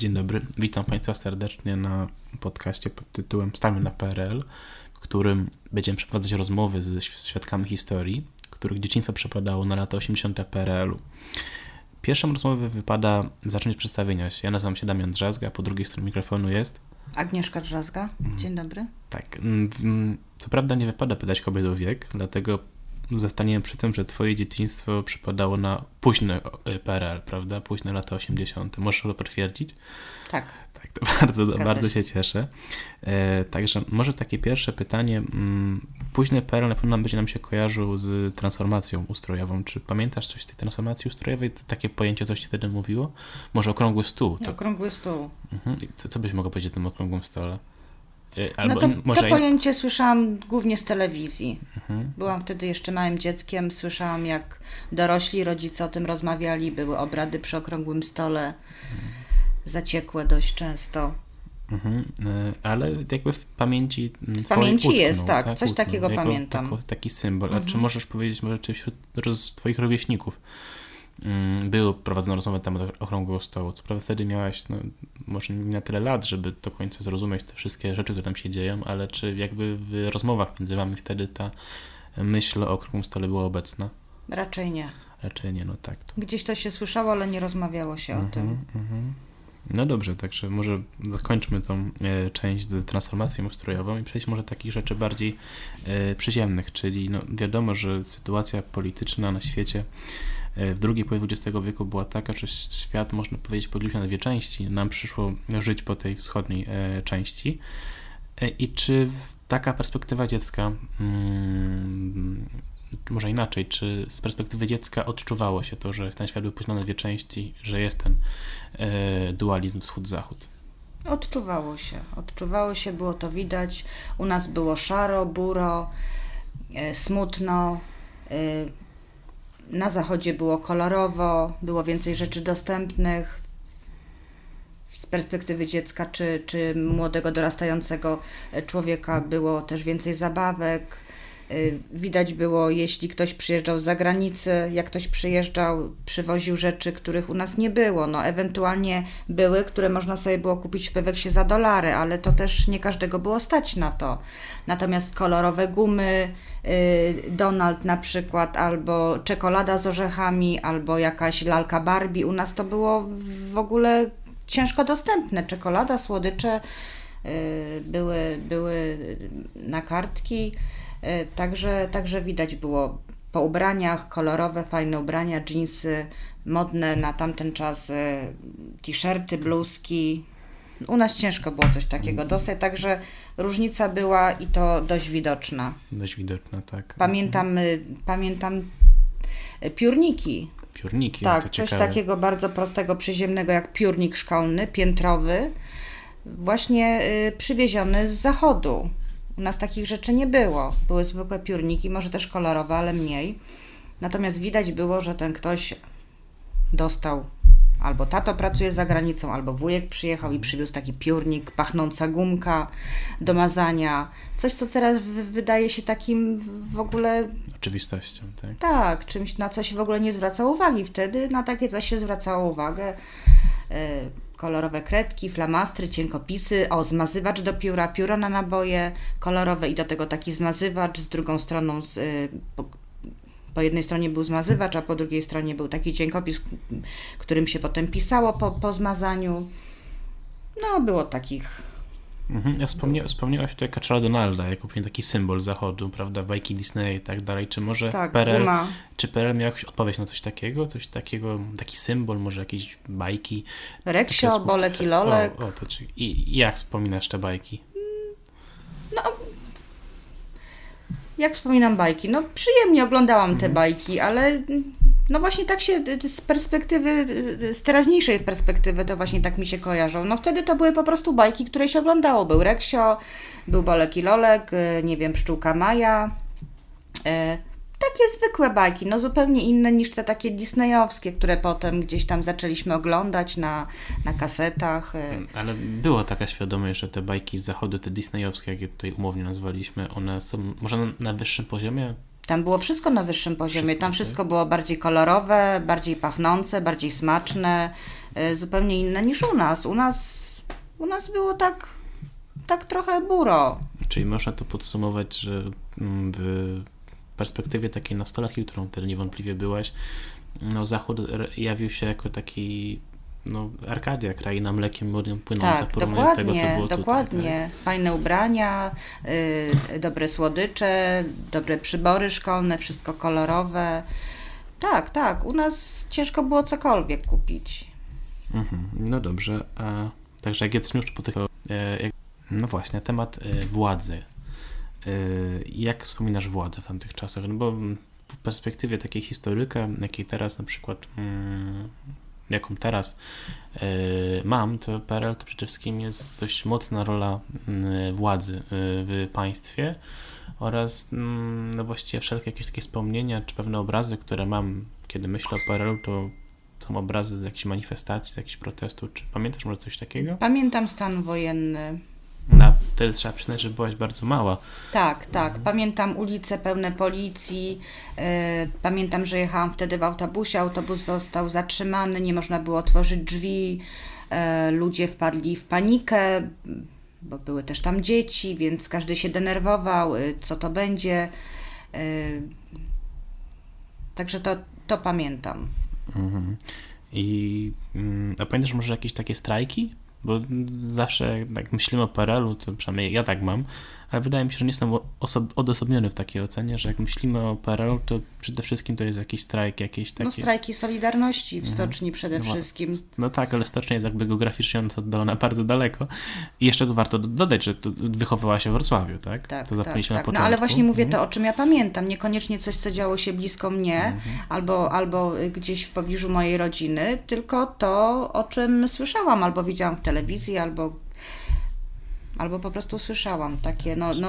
Dzień dobry, witam Państwa serdecznie na podcaście pod tytułem Stamy na PRL, w którym będziemy przeprowadzać rozmowy ze świadkami historii, których dzieciństwo przepadało na lata 80. PRL-u. Pierwszą rozmowę wypada zacząć przedstawienia się. Ja nazywam się Damian Drzazga, po drugiej stronie mikrofonu jest... Agnieszka Drzazga, dzień dobry. Tak, mm, co prawda nie wypada pytać kobiet o wiek, dlatego zostaniemy przy tym, że twoje dzieciństwo przypadało na późny e, PRL, prawda? Późne lata 80. Możesz to potwierdzić? Tak. Tak, to bardzo, bardzo się cieszę. E, także może takie pierwsze pytanie. Mm, późny PRL na pewno będzie nam się kojarzył z transformacją ustrojową. Czy pamiętasz coś z tej transformacji ustrojowej? Takie pojęcie coś ci wtedy mówiło? Może okrągły stół? To... Okrągły stół. Mhm. Co, co byś mogła powiedzieć o tym okrągłym stole? E, albo no to, może... to pojęcie słyszałam głównie z telewizji. Mhm. Byłam wtedy jeszcze małym dzieckiem, słyszałam jak dorośli rodzice o tym rozmawiali, były obrady przy okrągłym stole, mhm. zaciekłe dość często. Mhm. E, ale jakby w pamięci. W pamięci jest, tak, tak coś takiego jako, pamiętam. Jako, taki symbol. A czy mhm. możesz powiedzieć, może czy wśród Twoich rówieśników Mm, były prowadzone rozmowy na temat okrągłego stołu. Co prawda wtedy miałaś, no, może nie na tyle lat, żeby do końca zrozumieć te wszystkie rzeczy, które tam się dzieją, ale czy jakby w rozmowach między wami wtedy ta myśl o okrągłym stole była obecna? Raczej nie. Raczej nie, no tak. To... Gdzieś to się słyszało, ale nie rozmawiało się o tym. Mm-hmm. No dobrze, także może zakończmy tą e, część z transformacją ustrojową i przejść może do takich rzeczy bardziej e, przyziemnych, czyli no, wiadomo, że sytuacja polityczna na świecie w drugiej połowie XX wieku była taka, że świat, można powiedzieć, podzielił się na dwie części. Nam przyszło żyć po tej wschodniej e, części. E, I czy taka perspektywa dziecka, hmm, może inaczej, czy z perspektywy dziecka odczuwało się to, że ten świat był podzielony na dwie części, że jest ten dualizm wschód-zachód? Odczuwało się. Odczuwało się, było to widać. U nas było szaro, buro, smutno na zachodzie było kolorowo, było więcej rzeczy dostępnych. Z perspektywy dziecka czy, czy młodego, dorastającego człowieka było też więcej zabawek. Y, widać było, jeśli ktoś przyjeżdżał z zagranicy, jak ktoś przyjeżdżał, przywoził rzeczy, których u nas nie było. No, ewentualnie były, które można sobie było kupić w Peweksie za dolary, ale to też nie każdego było stać na to. Natomiast kolorowe gumy, y, Donald na przykład, albo czekolada z orzechami, albo jakaś lalka Barbie, u nas to było w ogóle ciężko dostępne. Czekolada, słodycze y, były, były na kartki. E, także, także widać było po ubraniach, kolorowe, fajne ubrania, jeansy, modne na tamten czas e, t-shirty, bluzki. U nas ciężko było coś takiego dostać, także różnica była i to dość widoczna. Dość widoczna, tak. Pamiętam, pamiętam e, piórniki. Piórniki, tak, coś ciekawe. takiego bardzo prostego, przyziemnego jak piórnik szkolny, piętrowy, właśnie przywieziony z zachodu. U nas takich rzeczy nie było. Były zwykłe piórniki, może też kolorowe, ale mniej. Natomiast widać było, że ten ktoś dostał albo tato pracuje za granicą, albo wujek przyjechał i przywiózł taki piórnik, pachnąca gumka do mazania. Coś, co teraz wydaje się takim w ogóle... Oczywistością, tak? Tak, czymś, na co się w ogóle nie zwraca uwagi. Wtedy na takie coś się zwracało uwagę. Yy, kolorowe kredki, flamastry, cienkopisy, o zmazywacz do pióra, pióro na naboje kolorowe i do tego taki zmazywacz z drugą stroną, z, y, po, po, jednej stronie był zmazywacz, a po drugiej stronie był taki cienkopis, którym się potem pisało po, po zmazaniu. No, było takich Mhm. Ja wspomnia, wspomniałaś tutaj Kaczora Donalda jako pewien taki symbol zachodu, prawda, bajki Disneya i tak dalej. Czy może tak, PRL, czy PRL miał jakąś odpowiedź na coś takiego? Coś takiego, taki symbol, może jakieś bajki? Reksio, Bolek i Lolek. O, o to, czy, i, jak wspominasz te bajki? No, jak wspominam bajki? No, przyjemnie oglądałam te mhm. bajki, ale no właśnie tak się z perspektywy, z teraźniejszej perspektywy to właśnie tak mi się kojarzą. No wtedy to były po prostu bajki, które się oglądało. Był Reksio, był Bolek i Lolek, y, nie wiem, Pszczółka Maja. Takie zwykłe bajki, no zupełnie inne niż te takie disneyowskie, które potem gdzieś tam zaczęliśmy oglądać na, na kasetach. Y. Ale była taka świadomość, że te bajki z zachodu, te disneyowskie, jak je tutaj umownie nazwaliśmy, one są może na wyższym poziomie Tam było wszystko na wyższym poziomie. Wszystko, Tam wszystko było bardziej kolorowe, bardziej pachnące, bardziej smaczne, y, zupełnie inne niż u nas. U nas, u nas było tak, tak trochę buro. Czyli można to podsumować, że mm, w perspektywie takiej nastolatki, którą wtedy niewątpliwie byłaś, no Zachód jawił się jako taki no, Arkadia, kraina mlekiem młodym płynąca Tak, w porównaniu do tego, co dokładnie, było dokładnie. Fajne ubrania, y, dobre słodycze, dobre przybory szkolne, wszystko kolorowe. Tak, tak. U nas ciężko było cokolwiek kupić. tutaj. Mhm. No dobrze, a także jak jesteśmy już po tych... E, no właśnie, temat e, władzy. E, jak wspominasz władzę w tamtych czasach? No bo w perspektywie takiej historyka, jakiej teraz na przykład, mm, jaką teraz e, mam, to PRL to przede wszystkim jest dość mocna rola mm, władzy e, w państwie oraz mm, no właściwie wszelkie jakieś takie wspomnienia czy pewne obrazy, które mam, kiedy myślę o PRL, to są obrazy z jakichś manifestacji, z jakichś protestów. Czy pamiętasz może coś takiego? Pamiętam stan wojenny. Na wtedy trzeba przyznać, że byłaś bardzo mała. Tak, tak. Pamiętam ulice pełne policji. y, Pamiętam, że jechałam wtedy w autobusie. Autobus został zatrzymany, nie można było otworzyć drzwi. y, Ludzie wpadli w panikę, bo były też tam dzieci, więc każdy się denerwował, y, co to będzie. Także to, to pamiętam. Mhm. I mm, a pamiętasz może jakieś takie strajki? Bo zawsze jak myślimy o PRL-u, to przynajmniej ja tak mam, ale wydaje mi się, że nie jestem oso- odosobniony w takiej ocenie, że jak myślimy o PRL-u, to przede wszystkim to jest jakiś strajk, jakieś takie... No strajki Solidarności w stoczni przede No, wszystkim. No tak, ale stocznia jest jakby geograficznie od oddalona bardzo daleko. I jeszcze warto do- dodać, że wychowywała się w Wrocławiu, tak? Tak, to tak, tak. No ale właśnie mówię Mhm. to, o czym ja pamiętam. Niekoniecznie coś, co działo się blisko mnie Mhm. albo, albo gdzieś w pobliżu mojej rodziny, tylko to, o czym słyszałam, albo widziałam w telewizji, albo, albo po prostu słyszałam. Takie, no, no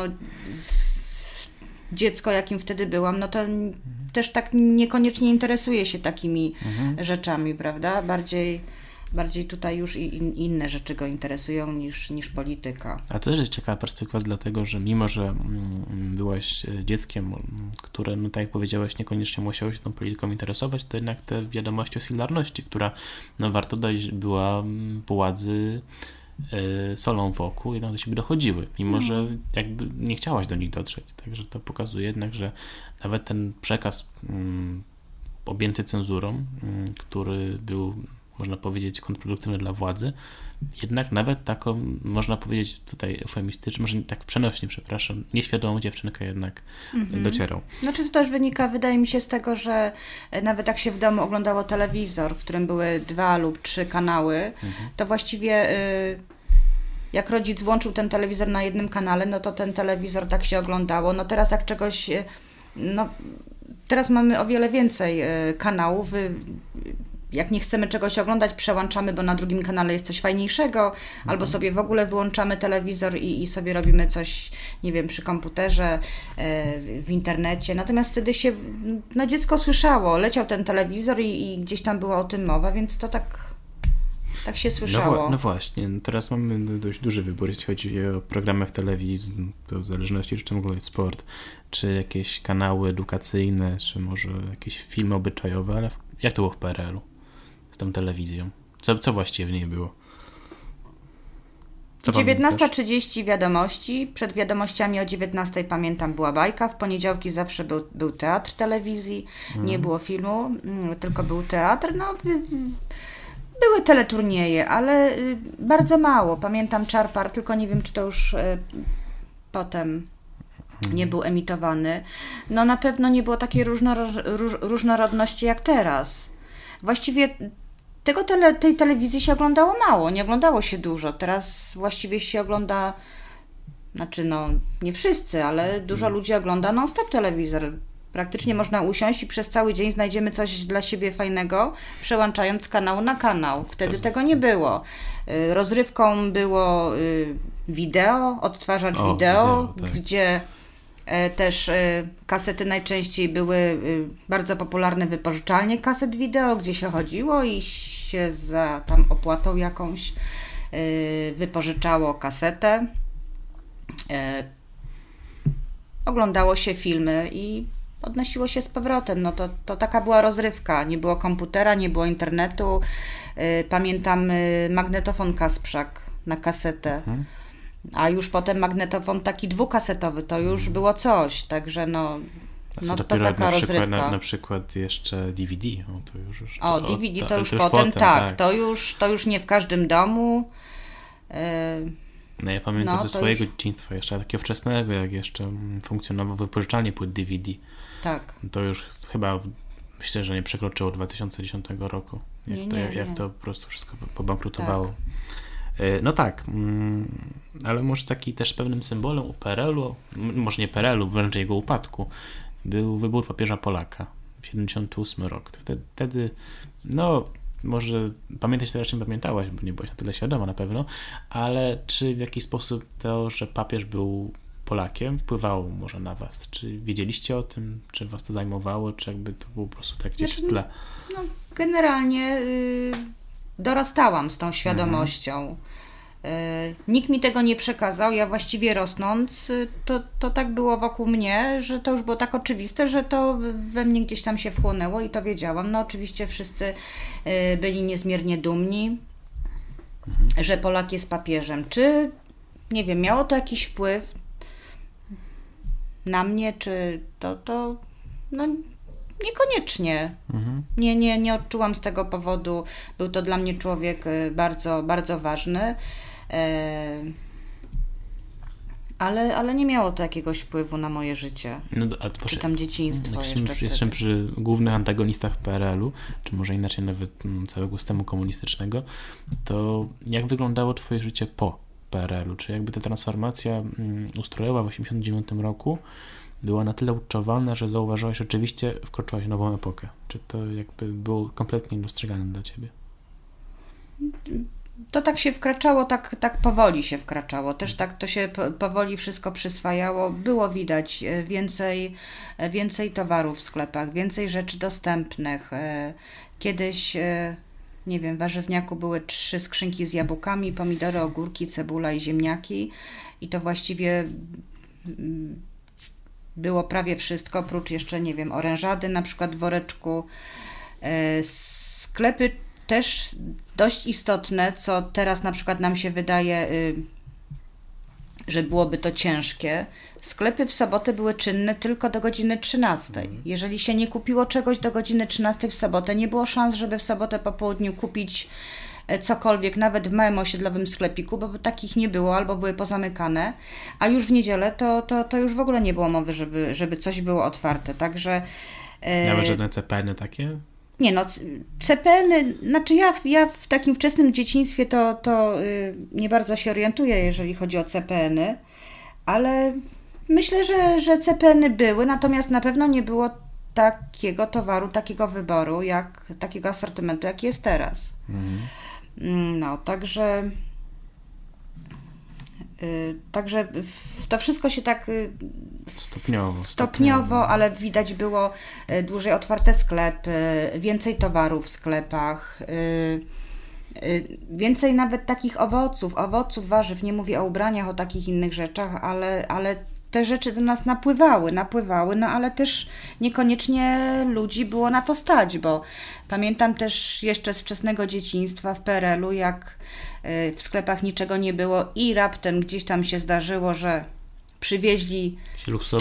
dziecko, jakim wtedy byłam, no to n- też tak niekoniecznie interesuje się takimi Mhm. rzeczami, prawda? Bardziej, bardziej tutaj już in, inne rzeczy go interesują niż, niż polityka. A to też jest ciekawa perspektywa, dlatego że mimo, że mm, byłaś e, dzieckiem, które, no tak jak powiedziałeś, niekoniecznie musiało się tą polityką interesować, to jednak te wiadomości o Solidarności, która, no warto dodać, była mm, władzy e, solą wokół, jednak do siebie dochodziły, mimo że jakby nie chciałaś do nich dotrzeć. Także to pokazuje jednak, że nawet ten przekaz mm, objęty cenzurą, mm, który był, można powiedzieć, kontrproduktywny dla władzy, jednak nawet taką, można powiedzieć tutaj eufemistycznie, może tak przenośnie, przepraszam, nieświadomą dziewczynkę jednak Mhm. docierał. Znaczy to też wynika, wydaje mi się, z tego, że e, nawet jak się w domu oglądało telewizor, w którym były dwa lub trzy kanały, to właściwie y, jak rodzic włączył ten telewizor na jednym kanale, no to ten telewizor tak się oglądało. No teraz jak czegoś, y, no teraz mamy o wiele więcej y, kanałów. Jak nie chcemy czegoś oglądać, przełączamy, bo na drugim kanale jest coś fajniejszego, albo sobie w ogóle wyłączamy telewizor i, i sobie robimy coś, nie wiem, przy komputerze, e, w internecie. Natomiast wtedy się, no dziecko słyszało, leciał ten telewizor i, i gdzieś tam była o tym mowa, więc to tak, tak się No, słyszało. wła- no właśnie, teraz mamy dość duży wybór, jeśli chodzi o programy w telewizji, to w zależności, czy czym oglądać sport, czy jakieś kanały edukacyjne, czy może jakieś filmy obyczajowe, ale jak to było w PRL-u tą telewizją? Co, co właściwie w niej było? Co pamiętasz? 19.30 wiadomości. Przed wiadomościami o 19.00 pamiętam była bajka. W poniedziałki zawsze był, był teatr telewizji. Nie było filmu, mm, tylko był teatr. No, były teleturnieje, ale y, bardzo mało. Pamiętam Czarpar, tylko nie wiem, czy to już y, potem nie był emitowany. No na pewno nie było takiej różnoro- róż, różnorodności jak teraz. Właściwie tego tele, tej telewizji się oglądało mało, nie oglądało się dużo. Teraz właściwie się ogląda, znaczy no nie wszyscy, ale dużo ludzi ogląda non-stop telewizor. Praktycznie można usiąść i przez cały dzień znajdziemy coś dla siebie fajnego, przełączając z kanału na kanał. Wtedy jest- tego nie było. Y, Rozrywką było y, wideo, odtwarzacz O, wideo, wideo, tak. gdzie e, też e, kasety najczęściej były y, bardzo popularne wypożyczalnie kaset wideo, gdzie się chodziło i się za tam opłatą jakąś y, wypożyczało kasetę. E, Oglądało się filmy i odnosiło się z powrotem. No to, to taka była rozrywka. Nie było komputera, nie było internetu. Y, pamiętam y, magnetofon Kasprzak na kasetę. Mhm. A już potem magnetofon taki dwukasetowy, to już mhm. było coś. Także no, a no to taka na przykład. Na, na, przykład jeszcze DVD. O, to już, już o DVD to, to, już, to już potem, potem tak, tak, To, już, to już nie w każdym domu. Yy, no ja pamiętam no, ze swojego już... dzieciństwa jeszcze takiego wczesnego, jak jeszcze funkcjonował wypożyczalnie płyt DVD. Tak. To już chyba myślę, że nie przekroczyło 2010 roku. Jak, nie, to, nie, jak nie. to po prostu wszystko pobankrutowało. Tak. E, no tak, mm, ale może taki też pewnym symbolem u PRL-u, może nie PRL-u, wręcz jego upadku, był wybór papieża Polaka. 78 rok. Wtedy, no, może pamiętać teraz, nie pamiętałaś, bo nie byłaś na tyle świadoma na pewno, ale czy w jakiś sposób to, że papież był Polakiem, wpływało może na was? Czy wiedzieliście o tym? Czy was to zajmowało? Czy jakby to było po prostu tak gdzieś w tle? No, generalnie y, dorastałam z tą świadomością. Mhm. Y, nikt mi tego nie przekazał. Ja właściwie rosnąc, y, to, to tak było wokół mnie, że to już było tak oczywiste, że to we mnie gdzieś tam się wchłonęło i to wiedziałam. No oczywiście wszyscy y, byli niezmiernie dumni, mhm. że Polak jest papieżem. Czy, nie wiem, miało to jakiś wpływ na mnie, czy to, to no Niekoniecznie. Mhm. Nie, nie, nie odczułam z tego powodu. Był to dla mnie człowiek bardzo, bardzo ważny. Ale, ale nie miało to jakiegoś wpływu na moje życie. No, a czy tam dzieciństwo jak jeszcze przy, Jestem przy głównych antagonistach PRL-u, czy może inaczej nawet mm, całego systemu komunistycznego, to jak wyglądało twoje życie po PRL-u? Czy jakby ta transformacja mm, ustrojowa w 1989 roku była na tyle uczuwalna, że zauważyłaś, że rzeczywiście wkroczyłaś w nową epokę? Czy to jakby było kompletnie niedostrzegalne dla ciebie? To tak się wkraczało, tak, tak powoli się wkraczało. Też tak to się powoli wszystko przyswajało. Było widać e, więcej, e, więcej towarów w sklepach, więcej rzeczy dostępnych. E, kiedyś, nie wiem, w warzywniaku były trzy skrzynki z jabłkami, pomidory, ogórki, cebula i ziemniaki. I to właściwie mm, było prawie wszystko, oprócz jeszcze, nie wiem, orężady na przykład w woreczku. Sklepy też dość istotne, co teraz na przykład nam się wydaje, y, że byłoby to ciężkie. Sklepy w sobotę były czynne tylko do godziny 13. Mhm. Jeżeli się nie kupiło czegoś do godziny 13 w sobotę, nie było szans, żeby w sobotę po południu kupić e, cokolwiek, nawet w małym osiedlowym sklepiku, bo takich nie było albo były pozamykane, a już w niedzielę to, to, to już w ogóle nie było mowy, żeby, żeby coś było otwarte. Także. E, nawet żadne CPN takie? Nie no, CPN, znaczy ja, ja w takim wczesnym dzieciństwie to, to y, nie bardzo się orientuję, jeżeli chodzi o CPN-y, ale myślę, że, że CPN-y były, natomiast na pewno nie było takiego towaru, takiego wyboru, jak takiego asortymentu, jaki jest teraz. Mhm. No, także także to wszystko się tak y, stopniowo, stopniowo, ale widać było y, dłużej otwarte sklepy, więcej towarów w sklepach, więcej nawet takich owoców, owoców, warzyw. Nie mówię o ubraniach, o takich innych rzeczach, ale, ale te rzeczy do nas napływały, napływały, no ale też niekoniecznie ludzi było na to stać, bo pamiętam też jeszcze z wczesnego dzieciństwa w PRL-u, jak y, w sklepach niczego nie było i raptem gdzieś tam się zdarzyło, że przywieźli,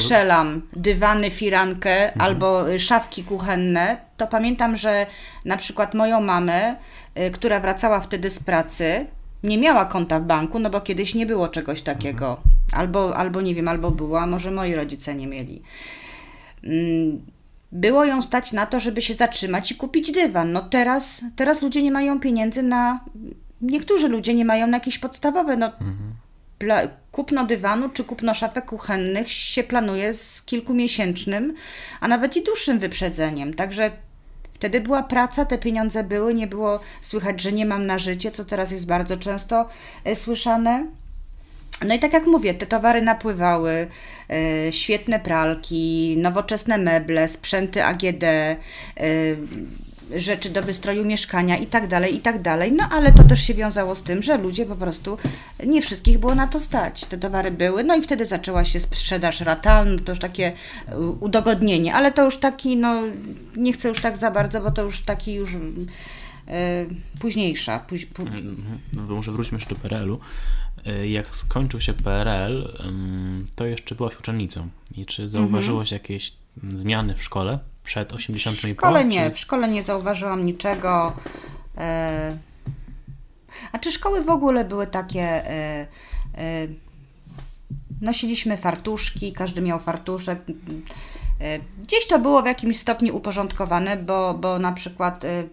strzelam, dywany, firankę mhm. albo y, szafki kuchenne, to pamiętam, że na przykład moją mamę, y, która wracała wtedy z pracy, nie miała konta w banku, no bo kiedyś nie było czegoś takiego. Mhm. Albo, albo nie wiem, albo była, może moi rodzice nie mieli. Mm, było ją stać na to, żeby się zatrzymać i kupić dywan. No teraz, teraz ludzie nie mają pieniędzy na. Niektórzy ludzie nie mają na jakieś podstawowe. No, mhm. pla, kupno dywanu czy kupno szafek kuchennych się planuje z kilkumiesięcznym, a nawet i dłuższym wyprzedzeniem. Także Wtedy była praca, te pieniądze były, nie było słychać, że nie mam na życie, co teraz jest bardzo często e, słyszane. No i tak jak mówię, te towary napływały, e, świetne pralki, nowoczesne meble, sprzęty AGD, e, rzeczy do wystroju mieszkania i tak dalej, i tak dalej. No ale to też się wiązało z tym, że ludzie po prostu, nie wszystkich było na to stać. Te towary były, no i wtedy zaczęła się sprzedaż ratalna, to już takie udogodnienie, ale to już taki, no nie chcę już tak za bardzo, bo to już taki już późniejsza. Póź, pó... no, może wróćmy jeszcze do PRL-u. Jak skończył się PRL, to jeszcze byłaś uczennicą. I czy zauważyłaś mhm. jakieś zmiany w szkole przed 80 i po? W szkole nie, czy... w szkole nie zauważyłam niczego. E... A czy szkoły w ogóle były takie... E... E... Nosiliśmy fartuszki, każdy miał fartuszek. E, gdzieś to było w jakimś stopniu uporządkowane, bo, bo na przykład e,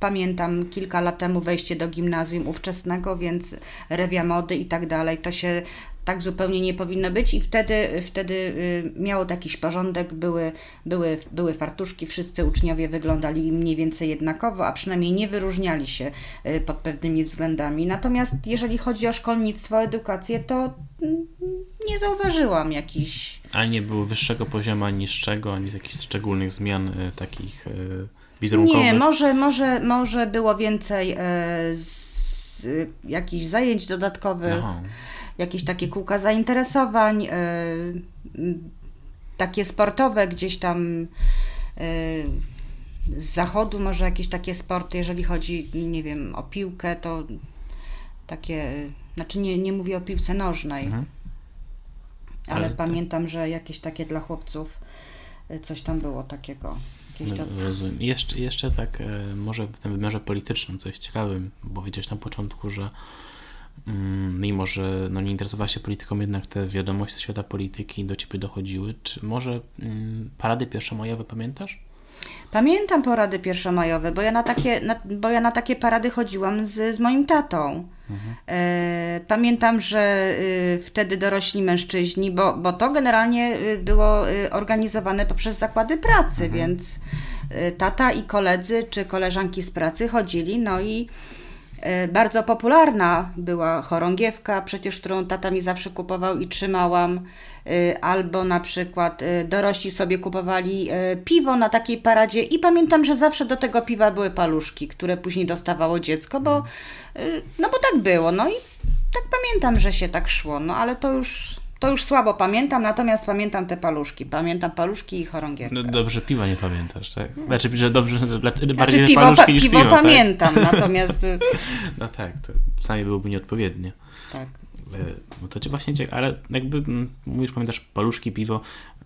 pamiętam kilka lat temu wejście do gimnazjum ówczesnego, więc rewia mody i tak dalej, to się tak zupełnie nie powinno być i wtedy, wtedy y, miało jakiś porządek, były, były, były fartuszki, wszyscy uczniowie wyglądali mniej więcej jednakowo, a przynajmniej nie wyróżniali się y, pod pewnymi względami. Natomiast jeżeli chodzi o szkolnictwo, edukację, to nie zauważyłam jakichś... A nie było wyższego poziomu ani niższego, ani jakichś szczególnych zmian y, takich wizerunkowych? Nie, może, może, może było więcej z, jakichś zajęć dodatkowych. Aha jakieś takie kółka zainteresowań, e, takie sportowe gdzieś tam e, z zachodu może jakieś takie sporty, jeżeli chodzi, nie wiem, o piłkę, to takie, znaczy nie, nie mówię o piłce nożnej, mhm. ale, ale pamiętam, że jakieś takie dla chłopców e, coś tam było takiego. Rozumiem. Jeszcze, jeszcze tak, może w tym wymiarze politycznym coś ciekawym, bo wiedziałeś na początku, że Mm, mimo że no, nie interesowała się polityką, jednak te wiadomości ze świata polityki do ciebie dochodziły. Czy może mm, parady pierwszomajowe pamiętasz? Pamiętam parady pierwszomajowe, bo ja na takie, na, bo ja na takie parady chodziłam z, z moim tatą. Mhm. Pamiętam, że y, wtedy dorośli mężczyźni, bo, bo to generalnie y, było y, organizowane poprzez zakłady pracy, mhm. więc tata i koledzy czy koleżanki z pracy chodzili, no i bardzo popularna była chorągiewka, przecież którą tata mi zawsze kupował i trzymałam. E, albo na przykład e, dorośli sobie kupowali piwo na takiej paradzie i pamiętam, że zawsze do tego piwa były paluszki, które później dostawało dziecko, bo no bo tak było. No i tak pamiętam, że się tak szło, no ale to już to już słabo pamiętam, natomiast pamiętam te paluszki. Pamiętam paluszki i chorągiewkę. No dobrze, piwa nie pamiętasz, tak? Znaczy, że dobrze, że znaczy, bardziej piwo, paluszki niż piwo. piwo tak? pamiętam, natomiast... Y, no tak, to sami byłoby nieodpowiednie. Tak. E, no to cię właśnie ciekawe, ale jakby mm, mówisz, pamiętasz paluszki, piwo,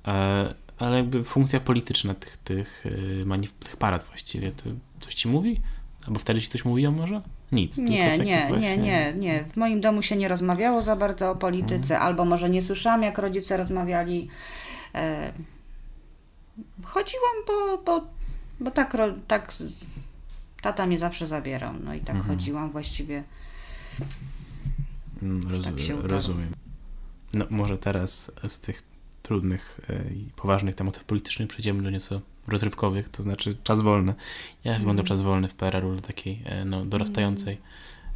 e, ale jakby funkcja polityczna tych, tych, tych, tych parad właściwie, to coś ci mówi? Albo wtedy ci coś mówiło może? Nic. Nie, nie, właśnie... nie, nie, nie. W moim domu się nie rozmawiało za bardzo o polityce, mhm. albo może nie słyszałam, jak rodzice rozmawiali. E... Chodziłam, bo, bo, bo tak, tak tata mnie zawsze zabierał, no i tak mhm. chodziłam właściwie. Mm, roz, tak się rozumiem. No może teraz z tych trudnych e, i poważnych tematów politycznych przejdziemy do nieco rozrywkowych, to znaczy czas wolny. Wyglądał mm. czas wolny w PRL-u dla takiej e, no, dorastającej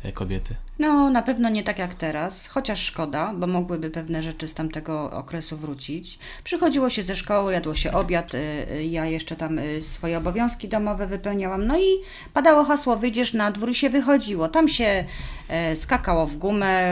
e, kobiety? No, na pewno nie tak jak teraz, chociaż szkoda, bo mogłyby pewne rzeczy z tamtego okresu wrócić. Przychodziło się ze szkoły, jadło się obiad, ja jeszcze tam swoje obowiązki domowe wypełniałam, no i padało hasło, wyjdziesz na dwór i się wychodziło. Tam się skakało w gumę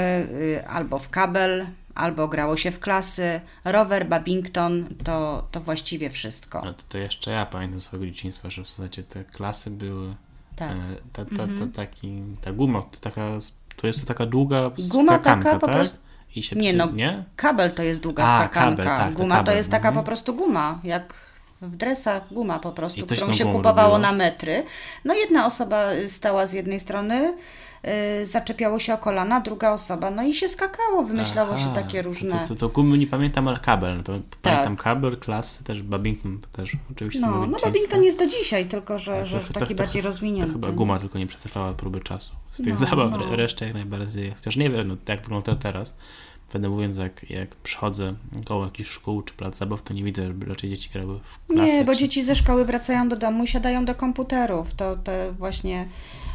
albo w kabel, albo grało się w klasy, rower, Babington, to, to właściwie wszystko. No to, to jeszcze ja pamiętam swojego dzieciństwa, że w zasadzie te klasy były tak. E, ta, ta, ta, mhm. taki, ta guma, to, taka, to jest to taka długa Guma taka po tak? prostu i się nie, no, nie? kabel to jest długa A, skakanka. Kabel, tak, guma to, kabel, to jest taka mhm. po prostu guma, jak w dresach guma po prostu, którą się kupowało robiło? na metry. No jedna osoba stała z jednej strony, y, zaczepiało się o kolana, druga osoba, no i się skakało, wymyślało Aha, się takie różne... To, to, to gumy nie pamiętam, ale kabel. Pamiętam tak. kabel, klasy, też Babington też oczywiście. No, no Babington jest do dzisiaj, tylko że, tak, że to, taki to, bardziej rozwinięty. To chyba guma tylko nie przetrwała próby czasu. Z tych no, zabaw no. resztę jak najbardziej, chociaż nie wiem, no, jak wygląda teraz, Będę mówiąc, jak, jak przychodzę koło jakichś szkół czy plac zabaw, to nie widzę, żeby raczej dzieci grały w klasy. Nie, bo czy... dzieci ze szkoły wracają do domu i siadają do komputerów. To, to właśnie,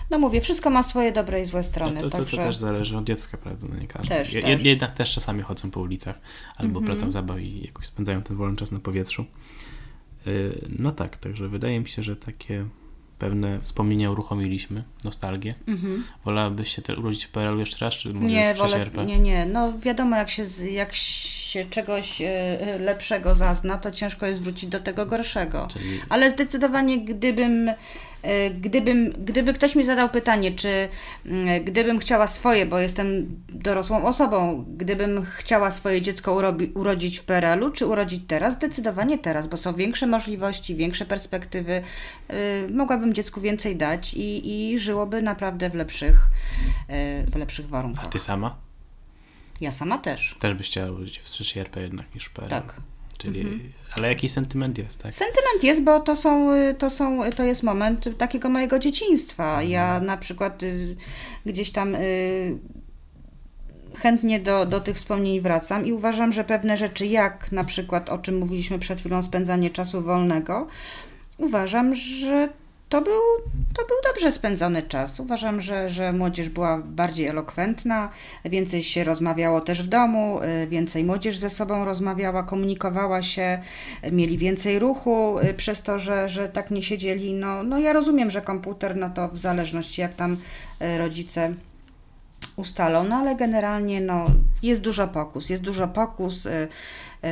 no mówię, wszystko ma swoje dobre i złe strony. To, to, także... to też zależy od dziecka, prawda? No nie każdy. Też, Je, też. Jednak też czasami chodzą po ulicach albo mm -hmm. placach zabaw i jakoś spędzają ten wolny czas na powietrzu. Y, no tak, także wydaje mi się, że takie pewne wspomnienia uruchomiliśmy, nostalgię. Mhm. Wolałabyś się te, urodzić w PRL jeszcze raz, czy może Nie, w wolę, nie, nie. No wiadomo, jak się, jak się czegoś e, lepszego zazna, to ciężko jest wrócić do tego gorszego. Czyli Ale zdecydowanie, gdybym, e, gdybym, gdyby ktoś mi zadał pytanie, czy mm, gdybym chciała swoje, bo jestem dorosłą osobą, gdybym chciała swoje dziecko urobi, urodzić w PRL-u, czy urodzić teraz, zdecydowanie teraz, bo są większe możliwości, większe perspektywy. Mogłabym dziecku więcej dać i, i żyłoby naprawdę w lepszych, w lepszych a warunkach. ty sama? Ja sama też. Też byś chciała urodzić w Przesierpe jednak niż PRL. Tak. Czyli, ale jakiś sentyment jest, tak? Sentyment jest, bo to są, y, to są, to jest moment takiego mojego dzieciństwa. Ja na przykład y, gdzieś tam y, chętnie do, do tych wspomnień wracam i uważam, że pewne rzeczy, jak na przykład o czym mówiliśmy przed chwilą, spędzanie czasu wolnego, uważam, że to był, to był dobrze spędzony czas. Uważam, że, że młodzież była bardziej elokwentna, więcej się rozmawiało też w domu, y, więcej młodzież ze sobą rozmawiała, komunikowała się, mieli więcej ruchu y, przez to, że, że tak nie siedzieli. No, no ja rozumiem, że komputer, no to w zależności jak tam y, rodzice ustalą, no ale generalnie no, jest dużo pokus, jest dużo pokus,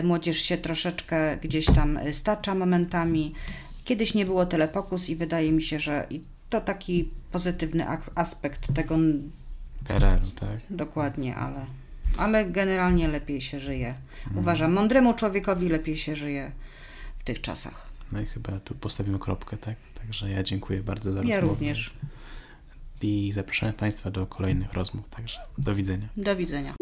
młodzież się troszeczkę gdzieś tam stacza momentami. Kiedyś nie było tyle pokus i wydaje mi się, że to taki pozytywny aspekt tego PRL, tak? dokładnie, ale, ale generalnie lepiej się żyje. Uważam, mądremu człowiekowi lepiej się żyje w tych czasach. No i chyba tu postawimy kropkę, tak? Także ja dziękuję bardzo za Ja rozmowę. również. I zapraszamy Państwa do kolejnych rozmów, także do widzenia. Do widzenia.